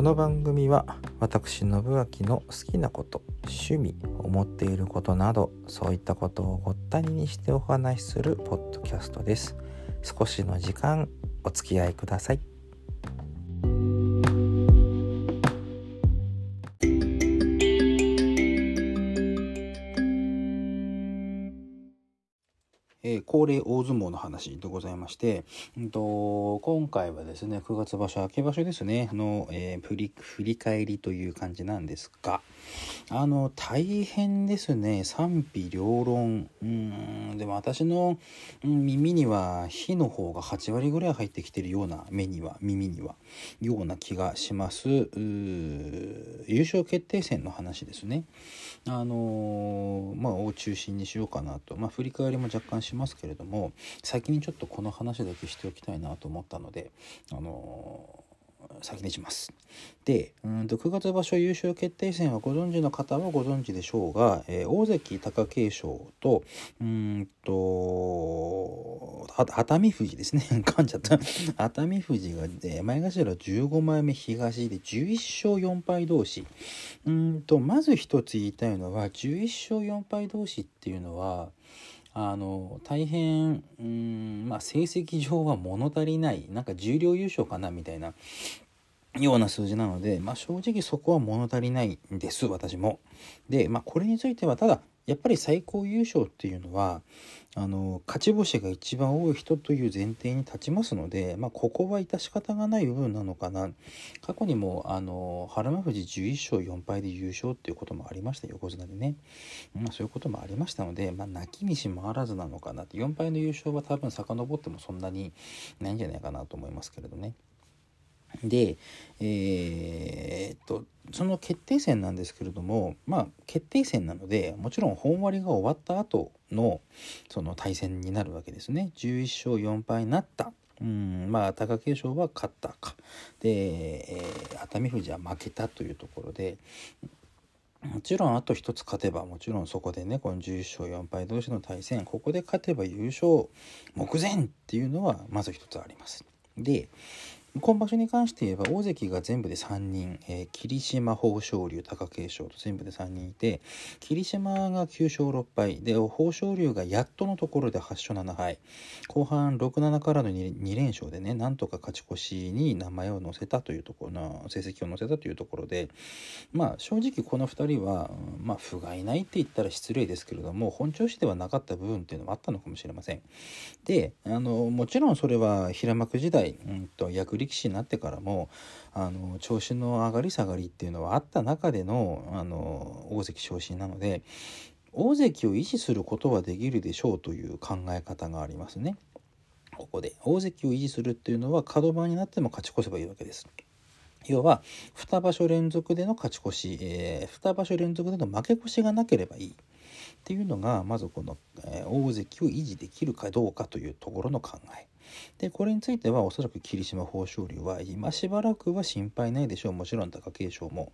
この番組は私信明の好きなこと趣味思っていることなどそういったことをごったににしてお話しするポッドキャストです。少しの時間お付き合いください。恒例大相撲の話でございまして、うんと、今回はですね、9月場所、明け場所ですね、の、えー、振り、振り返りという感じなんですが、あの、大変ですね、賛否両論。うん、でも私の、耳には、火の方が8割ぐらい入ってきてるような、目には、耳には、ような気がします。優勝決定戦の話ですね。あのまあ、を中心にしようかなと。まあ、振り返りも若干しますけれどれども先にちょっとこの話だけしておきたいなと思ったのであの先にします。で、うんと9月場所優勝決定戦はご存知の方はご存知でしょうが、えー、大関貴景勝と、うんと、熱海富士ですね。噛んじゃった。熱海富士が、ね、前頭15枚目東で11勝4敗同士。うんと、まず一つ言いたいのは、11勝4敗同士っていうのは、あの大変うんまあ成績上は物足りないなんか重量優勝かなみたいなような数字なので、まあ、正直そこは物足りないんです私も。で、まあ、これについてはただやっぱり最高優勝っていうのはあの勝ち星が一番多い人という前提に立ちますので、まあ、ここは致し方がない部分なのかな。過去にもあの原間富士11勝4敗で優勝っていうこともありました。横綱でね、まあ、そういうこともありましたので、まあ、泣きにし回らずなのかなって。4敗の優勝は多分遡ってもそんなにないんじゃないかなと思いますけれどね。で、えー、っとその決定戦なんですけれどもまあ決定戦なのでもちろん本割が終わった後のその対戦になるわけですね。11勝4敗になった。うんまあ貴景勝は勝ったか。で、えー、熱海富士は負けたというところでもちろんあと一つ勝てばもちろんそこでねこの11勝4敗同士の対戦ここで勝てば優勝目前っていうのはまず一つあります。で今場所に関して言えば大関が全部で3人、えー、霧島豊昇龍貴景勝と全部で3人いて霧島が9勝6敗で豊昇龍がやっとのところで8勝7敗後半67からの 2, 2連勝でねなんとか勝ち越しに名前を載せたというところの成績を載せたというところでまあ正直この2人は、まあ、不甲斐ないって言ったら失礼ですけれども本調子ではなかった部分っていうのもあったのかもしれません。であのもちろんそれは平幕時代、うんと役力士になってからもあの調子の上がり下がりっていうのはあった中でのあの大関昇進なので大関を維持することはできるでしょうという考え方がありますね。ここで大関を維持するっていうのは角番になっても勝ち越せばいいわけです。要は2場所連続での勝ち越し、えー、2場所連続での負け越しがなければいいっていうのがまずこの、えー、大関を維持できるかどうかというところの考え。でこれについてはおそらく霧島豊昇龍は今しばらくは心配ないでしょう。もちろん貴景勝も。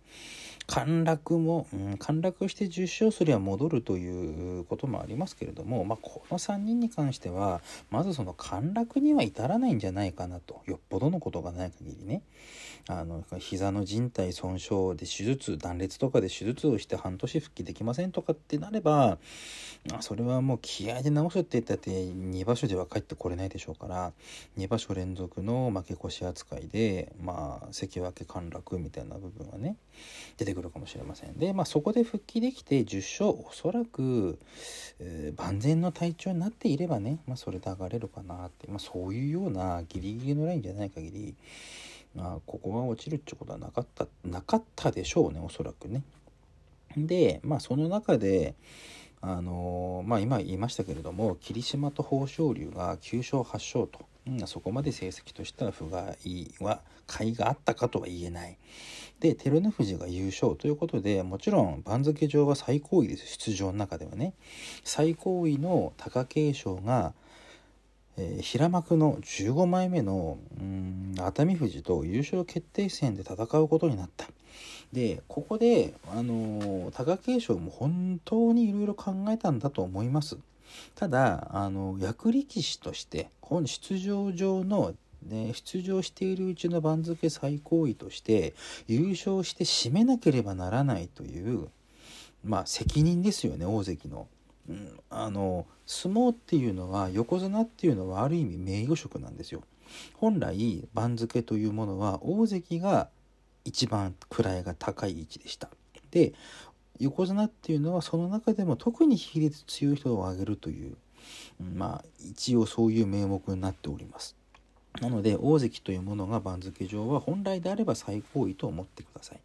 陥落も、うん、陥落して10勝すりゃ戻るということもありますけれども、まあ、この3人に関してはまずその陥落には至らないんじゃないかなと。よっぽどのことがない限りね。あの膝の靭帯損傷で手術断裂とかで手術をして半年復帰できませんとかってなればそれはもう気合で治すって言ったって2場所では帰ってこれないでしょうから2場所連続の負け越し扱いでまあ関脇陥落みたいな部分はね出てくるかもしれませんでまあそこで復帰できて10勝おそらく、えー、万全の体調になっていればね、まあ、それで上がれるかなって、まあ、そういうようなギリギリのラインじゃない限りまあ、ここが落ちるってことはなかったなかったでしょうねおそらくね。でまあその中であのまあ今言いましたけれども霧島と豊昇龍が9勝8勝と、うん、そこまで成績としては不甲斐は甲斐があったかとは言えない。で照ノ富士が優勝ということでもちろん番付上は最高位です出場の中ではね最高位の貴景勝がえー、平幕の15枚目のうん熱海富士と優勝決定戦で戦うことになった。でここで、あの貴景勝も本当にいろいろ考えたんだと思います。ただあの役力士として本出場上ので出場しているうちの番付最高位として優勝して締めなければならないというまあ責任ですよね大関の。うん、あの相撲っていうのは横綱っていうのはある意味名誉職なんですよ。本来番付というものは大関が一番位が高い位置でした。で横綱っていうのはその中でも特に比率強い人を挙げるというまあ一応そういう名目になっております。なので大関というものが番付上は本来であれば最高位と思ってください。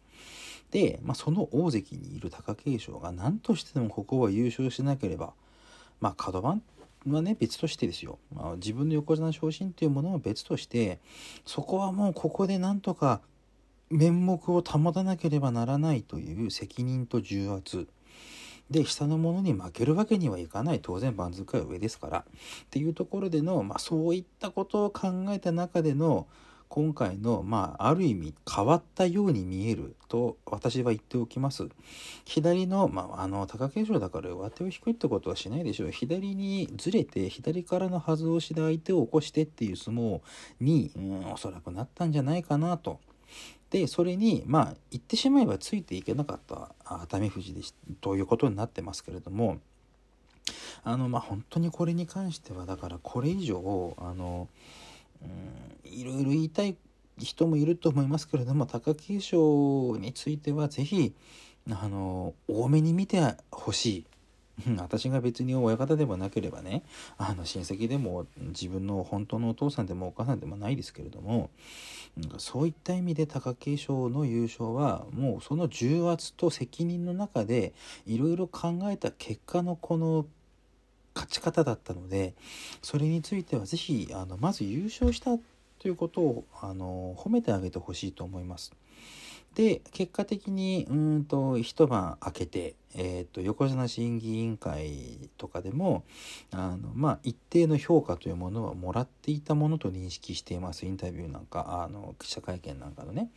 で、まあ、その大関にいる貴景勝が何としてでもここは優勝しなければまあ角番はね別としてですよ、まあ、自分の横綱昇進というものは別としてそこはもうここでなんとか面目を保たなければならないという責任と重圧で下の者に負けるわけにはいかない当然番付は上ですからっていうところでの、まあ、そういったことを考えた中での今回の、まあ、ある意味変わったように見えると私は言っておきます。左の、まあ、あの、貴景勝だから上手を引くってことはしないでしょう。左にずれて、左からのはず押しで相手を起こしてっていう相撲に、うん、おそらくなったんじゃないかなと。でそれにまあ言ってしまえばついていけなかった熱海富士でしということになってますけれどもあのまあ本当にこれに関してはだからこれ以上あのうんいろいろ言いたい人もいると思いますけれども貴景勝については是非あの多めに見てほしい。私が別に親方でもなければねあの親戚でも自分の本当のお父さんでもお母さんでもないですけれどもそういった意味で貴景勝の優勝はもうその重圧と責任の中でいろいろ考えた結果のこの勝ち方だったのでそれについては是非あのまず優勝したということをあの褒めてあげてほしいと思います。で結果的にうんと一晩明けてえーと、横綱審議委員会とかでもあの、まあ、一定の評価というものはもらっていたものと認識していますインタビューなんかあの記者会見なんかのね、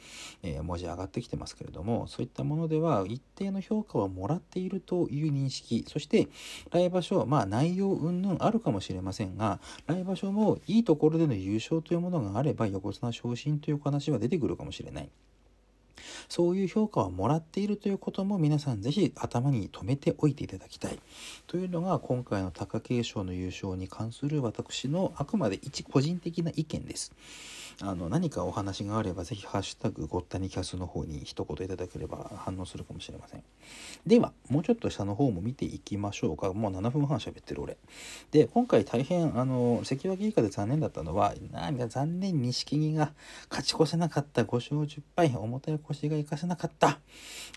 えー、文字上がってきてますけれどもそういったものでは一定の評価はもらっているという認識そして来場所まあ内容云々あるかもしれませんが来場所もいいところでの優勝というものがあれば横綱昇進という話は出てくるかもしれない。そういう評価をもらっているということも皆さん是非頭に留めておいていただきたいというのが今回の貴景勝の優勝に関する私のあくまで一個人的な意見です。あの何かお話があればぜひハッシュタグごったにキャスの方に一言いただければ反応するかもしれません。では、もうちょっと下の方も見ていきましょうか。もう7分半喋ってる俺。で、今回大変、あの、関脇以下で残念だったのは、なん残念錦木が勝ち越せなかった。5勝10敗。重たい腰が生かせなかった。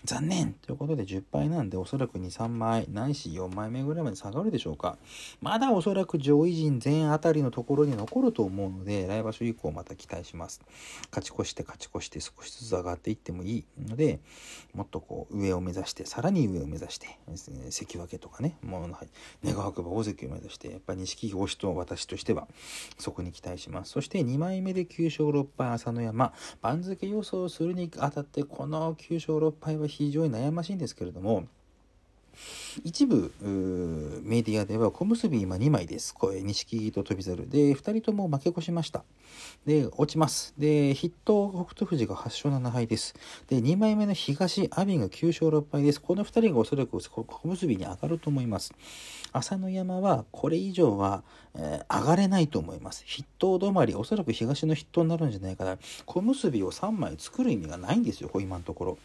残念ということで10敗なんで、おそらく2、3枚、ないし4枚目ぐらいまで下がるでしょうか。まだおそらく上位陣全あたりのところに残ると思うので、来場所以降また期待します。勝ち越して勝ち越して少しずつ上がっていってもいいので、もっとこう上を目指して、さらに上を目指して、関脇とかね、もう願わくば大関を目指して、やっぱり錦木推しと私としてはそこに期待します。そして2枚目で9勝6敗朝乃山、番付予想するにあたってこの9勝6敗は非常に悩ましいんですけれども、一部メディアでは小結今2枚です。錦木と翔猿。で、2人とも負け越しました。で、落ちます。で、筆頭北勝富士が8勝7敗です。で、2枚目の東阿炎が9勝6敗です。この2人がおそらく小結に上がると思います。朝乃山はこれ以上は、えー、上がれないと思います。筆頭止まり、おそらく東の筆頭になるんじゃないかな。小結を3枚作る意味がないんですよ、今のところ。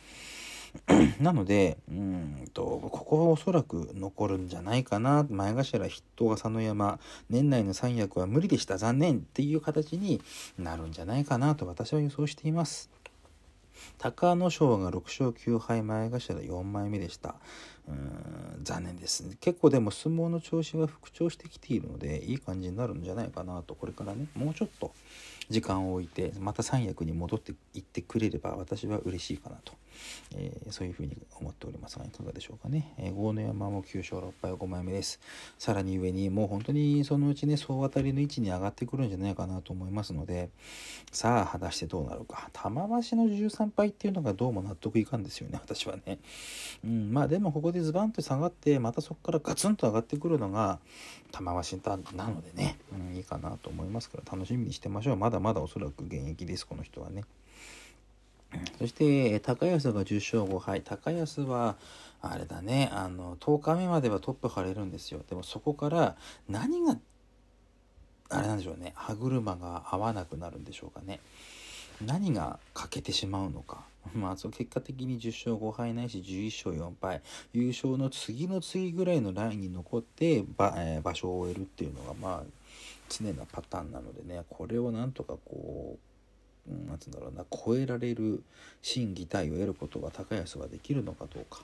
なので、うんと、ここはおそらく残るんじゃないかな。前頭筆頭朝乃山、年内の三役は無理でした。残念っていう形になるんじゃないかなと私は予想しています。隆の勝が6勝9敗前頭4枚目でした。うん残念ですね。結構でも相撲の調子は復調してきているのでいい感じになるんじゃないかなとこれからねもうちょっと時間を置いてまた三役に戻っていってくれれば私は嬉しいかなと。えー、そういうふうに思っておりますがいかがでしょうかね、えー、豪ノ山も9勝6敗5枚目です。さらに上にもう本当にそのうちね総当たりの位置に上がってくるんじゃないかなと思いますのでさあ果たしてどうなるか。玉鷲の13敗っていうのがどうも納得いかんですよね私はね、うん、まあでもここでズバンと下がってまたそこからガツンと上がってくるのが玉鷲なのでね、うん、いいかなと思いますから楽しみにしてましょう。まだまだおそらく現役ですこの人はね。そして高安が10勝5敗。高安はあれだねあの10日目まではトップ張れるんですよ。でもそこから何があれなんでしょうね。歯車が合わなくなるんでしょうかね。何が欠けてしまうのか。まあ、結果的に10勝5敗ないし11勝4敗。優勝の次の次ぐらいのラインに残って場,、えー、場所を終えるっていうのがまあ常なパターンなのでねこれをなんとかこう何て言うんだろうな超えられる心技体を得ることが高安はできるのかどうか。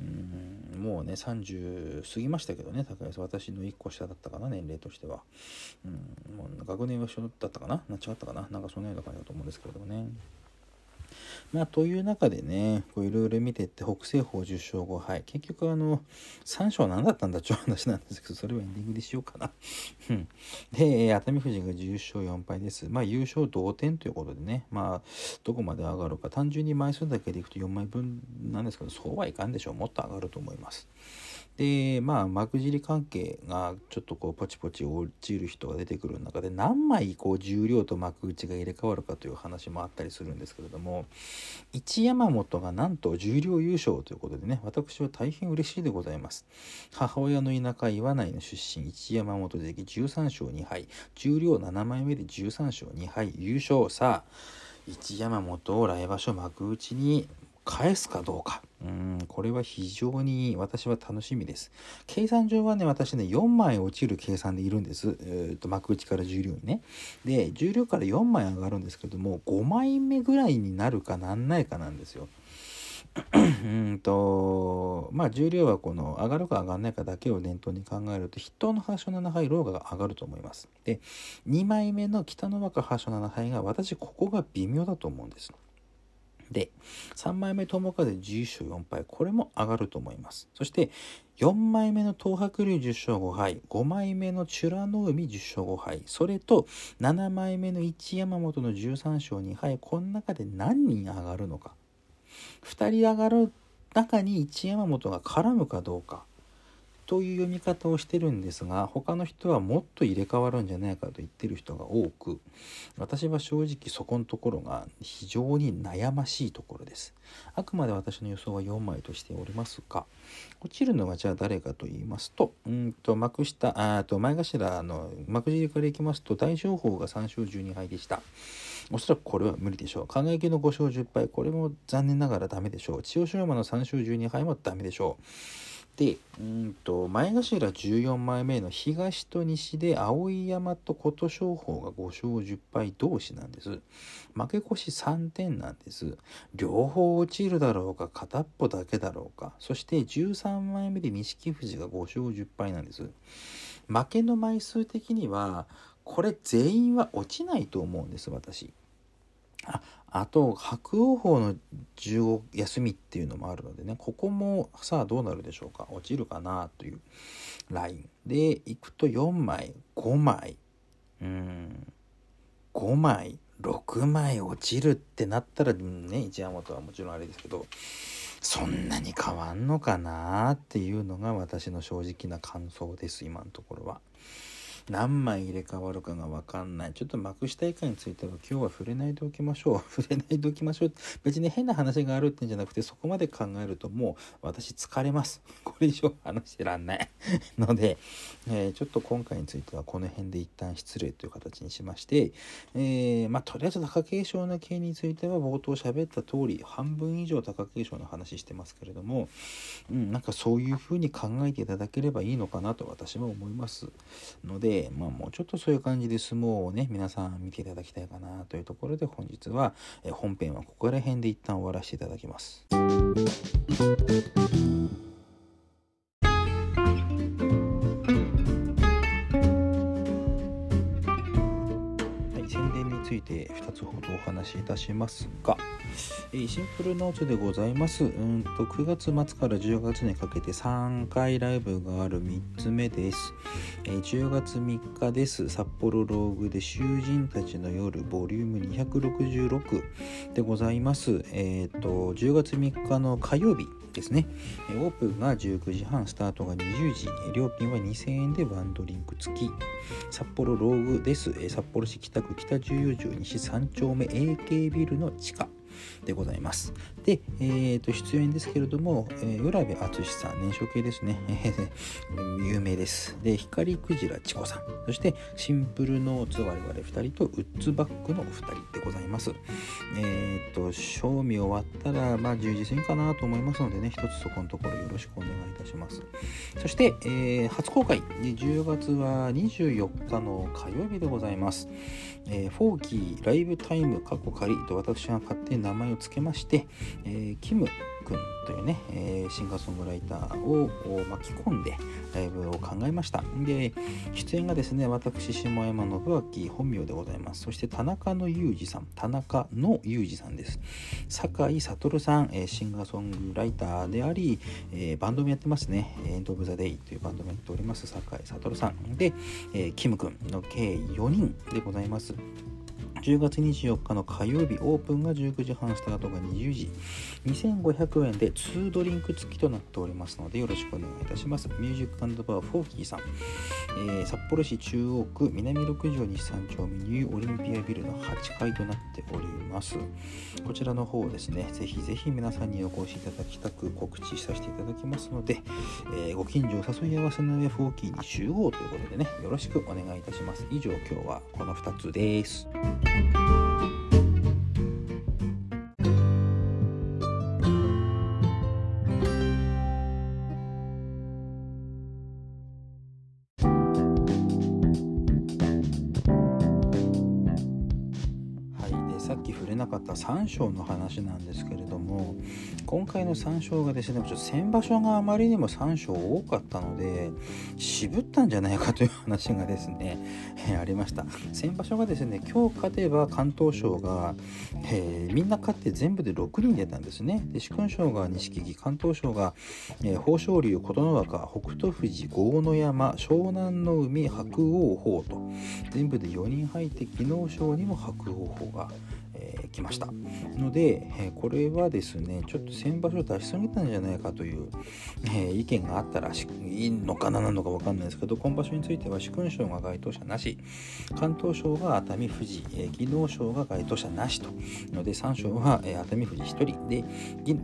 うんもうね30過ぎましたけどね高安私の1個下だったかな年齢としては。うんもう学年は一緒だったかな違ったかななんかそんなような感じだと思うんですけれどもね。まあ、という中でね、いろいろ見ていって、北西方10勝5敗。結局、あの、3勝何だったんだっちゅう話なんですけど、それはエンディングでしようかな。で、熱海富士が10勝4敗です。まあ、優勝同点ということでね、まあ、どこまで上がるか、単純に枚数だけでいくと4枚分なんですけど、そうはいかんでしょう。もっと上がると思います。でまあ幕尻関係がちょっとこうポチポチ落ちる人が出てくる中で何枚こう重量と幕内が入れ替わるかという話もあったりするんですけれども一山本がなんと重量優勝ということでね私は大変嬉しいでございます。母親の田舎岩内の出身一山本関13勝2敗重量7枚目で13勝2敗優勝。さあ一山本を来場所幕内に返すかどうか。うん、これは非常に私は楽しみです。計算上はね、私ね、4枚落ちる計算でいるんです。えー、と幕内から重量にね。で、重量から4枚上がるんですけども、5枚目ぐらいになるかなんないかなんですよ。うんとまあ重量はこの上がるか上がらないかだけを念頭に考えると筆頭の8勝7敗ローガが上がると思いますで2枚目の北の若8勝7敗が私ここが微妙だと思うんですで、3枚目友風11勝4敗、これも上がると思います。そして、4枚目の東白龍10勝5敗、5枚目の美ら海10勝5敗、それと7枚目の一山本の13勝2敗、この中で何人上がるのか。2人上がる中に一山本が絡むかどうか。という読み方をしてるんですが他の人はもっと入れ替わるんじゃないかと言ってる人が多く私は正直そこのところが非常に悩ましいところですあくまで私の予想は4枚としておりますが落ちるのはじゃあ誰かと言いますとうんと幕下あと前頭の幕尻からいきますと大正鵬が3勝12敗でしたおそらくこれは無理でしょう。輝の5勝10敗、これも残念ながらダメでしょう。千代翔馬の3勝12敗もダメでしょう。で、うんと、前頭14枚目の東と西で碧山と琴勝峰が5勝10敗同士なんです。負け越し3点なんです。両方落ちるだろうか、片っぽだけだろうか。そして13枚目で錦富士が5勝10敗なんです。負けの枚数的には、これ全員は落ちないと思うんです、私。ああと白鸚鵬の15休みっていうのもあるのでねここもさあどうなるでしょうか？落ちるかなというライン。でいくと4枚5枚。うん。5枚6枚落ちるってなったらね一山本はもちろんあれですけどそんなに変わんのかなっていうのが私の正直な感想です今のところは。何枚入れ替わるかが分かんない。ちょっと幕下以下については今日は触れないでおきましょう。触れないでおきましょう。別に変な話があるってんじゃなくて、そこまで考えるともう私疲れます。これ以上話してらんない ので、えー、ちょっと今回についてはこの辺で一旦失礼という形にしまして、えー、まあとりあえず貴景勝の件については冒頭喋った通り、半分以上貴景勝の話してますけれども、うん、なんかそういうふうに考えていただければいいのかなと私は思いますので、で、まあ、もうちょっとそういう感じで相撲をね、皆さん見ていただきたいかなというところで本日は、え本編はここら辺で一旦終わらせていただきます。はい、宣伝について2つほどお話しいたしますが、シンプルノーツでございます。うんと9月末から10月にかけて3回ライブがある3つ目です。え、10月3日です。札幌ローグで囚人たちの夜ボリューム266でございます。え、ー、と10月3日の火曜日ですね。オープンが19時半、スタートが20時、料金は2000円でワンドリンク付き。札幌ローグです。札幌市北区北14条西3丁目 AK ビルの地下。でございます。で、えー、と出演ですけれども、えー、浦部淳さん、年少系ですね。有名です。で、光クジラチコさん、そしてシンプルノーツ我々2人とウッズバックのお二人でございます。えっ、ー、と、賞味終わったら、まあ、10時過ぎかなと思いますのでね、一つそこのところよろしくお願いいたします。そして、えー、初公開、10月は24日の火曜日でございます。えー、フォーキーライブタイム過去仮と私が勝手に名前を付けまして、えー、キム君というね、えー、シンガーソングライターを巻き込んでライブを考えました。で、出演がですね、私、下山信明本名でございます。そして田中の裕二さん、田中の裕二さんです。酒井悟さん、えー、シンガーソングライターであり、えー、バンドもやってますね。エンド・オブ・ザ・デイというバンドもやっております、酒井悟さん。で、えー、キム君の計4人でございます。10月24日の火曜日オープンが19時半スタートが20時。2500円で2ドリンク付きとなっておりますのでよろしくお願いいたします。ミュージックバーフォーキーさん、えー、札幌市中央区南六条西三丁目ニューオリンピアビルの8階となっております。こちらの方ですねぜひぜひ皆さんにお越しいただきたく告知させていただきますので、えー、ご近所を誘い合わせの上フォーキーに集合ということでねよろしくお願いいたします。以上今日はこの2つです。Thank you. った3章の話なんですけれども今回の3章がですねちょっと先場所があまりにも3章多かったので渋ったんじゃないかという話がですね、え、ありました先場所がですね今日勝てば関東賞が、えー、みんな勝って全部で6人出たんですねで殊勲賞が錦木関東賞が、えー、豊昇龍琴ノ若北勝富士豪ノ山湘南の海白鵬鵬と全部で4人入って技能賞にも白鵬鵬がえー、来ました。ので、え、これはですねちょっと先場所出しすぎたんじゃないかという、え、意見があったらいいのかななのか分かんないですけど今場所については殊勲賞が該当者なし関東賞が熱海富士、え、技能賞が該当者なしと。ので3賞は、え、熱海富士1人。で、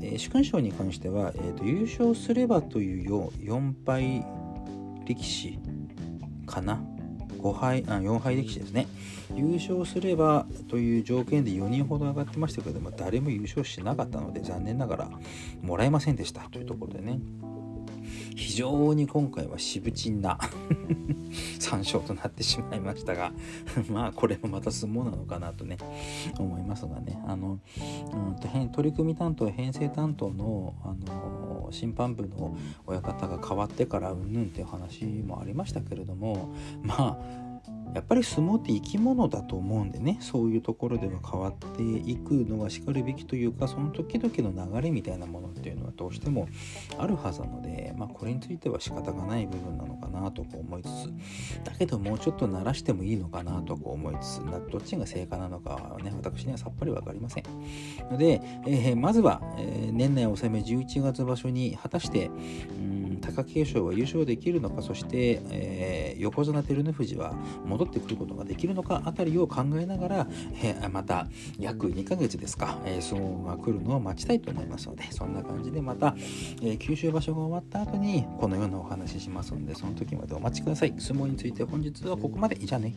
え、殊勲賞に関しては、えーと、優勝すればというよう4敗力士かな。5敗あ4敗力士ですね。優勝すればという条件で4人ほど上がってましたけども誰も優勝しなかったので残念ながらもらえませんでした。というところでね。非常に今回は渋沈な 3勝となってしまいましたが まあこれもまた相撲なのかなとね思いますがね。あの、うんと、取り組み担当編成担当のあの審判部の親方が変わってからうんぬんっていう話もありましたけれどもまあやっぱり相撲って生き物だと思うんでねそういうところでは変わっていくのはしかるべきというかその時々の流れみたいなものっていうのはどうしてもあるはずなので、まあ、これについては仕方がない部分なのかなと思いつつだけどもうちょっと鳴らしてもいいのかなと思いつつどっちが正解なのかはね私にはさっぱり分かりません。ので、えー、まずは、えー、年内納め11月場所に果たしてうん貴景勝は優勝できるのかそして、えー、横綱照ノ富士は戻ってくることができるのかあたりを考えながら、えー、また約2ヶ月ですか、えー、相撲が来るのを待ちたいと思いますのでそんな感じでまた、え九州場所が終わった後にこのようなお話ししますのでその時までお待ちください。相撲について本日はここまで。じゃあね。